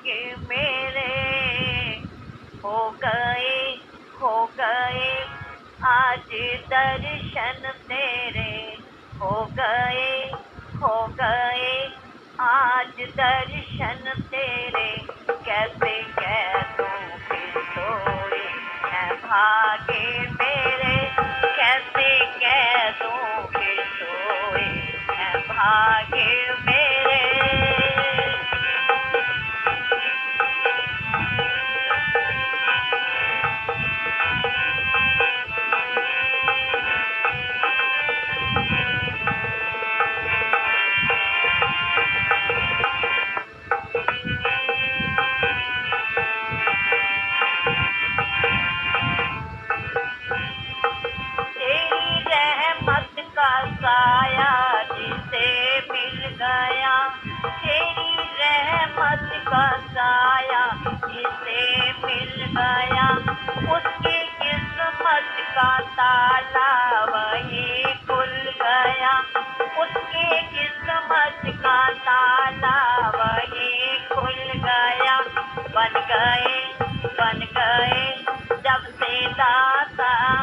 के मेरे। हो गए हो गए, आज दर्शन तेरे। हो गए हो गए, आज दर्शन तेरे। कैसे कैसों के तोड़े है भागे मेरे। कैसे कैसों के तोड़े है भागे साया जिसे मिल गया। तेरी रहमत का साया जिसे मिल गया। उसकी किस्मत का ताला वही खुल गया। उसकी किस्मत का ताला वही खुल गया। बन गए बन गए, जब से दाता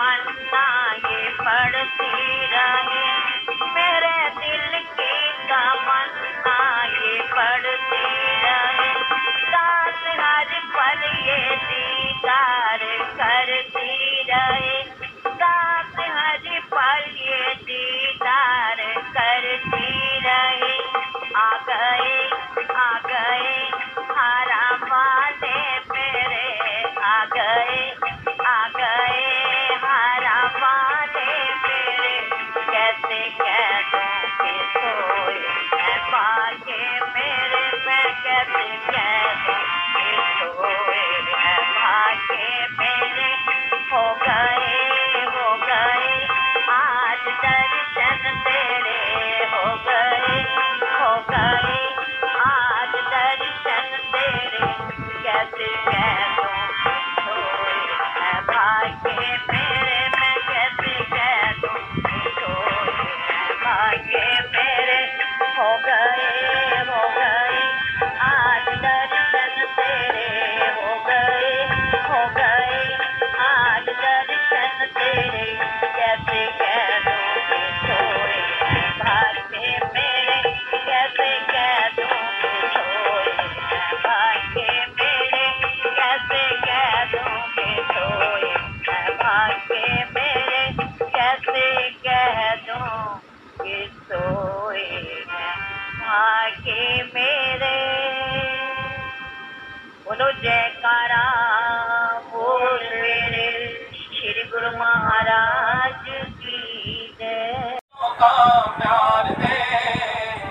तमन्ना पढ़ती रहे। मेरे दिल की तमन्ना ये पढ़ती रहे। साथ हर पल ये दीदार करती every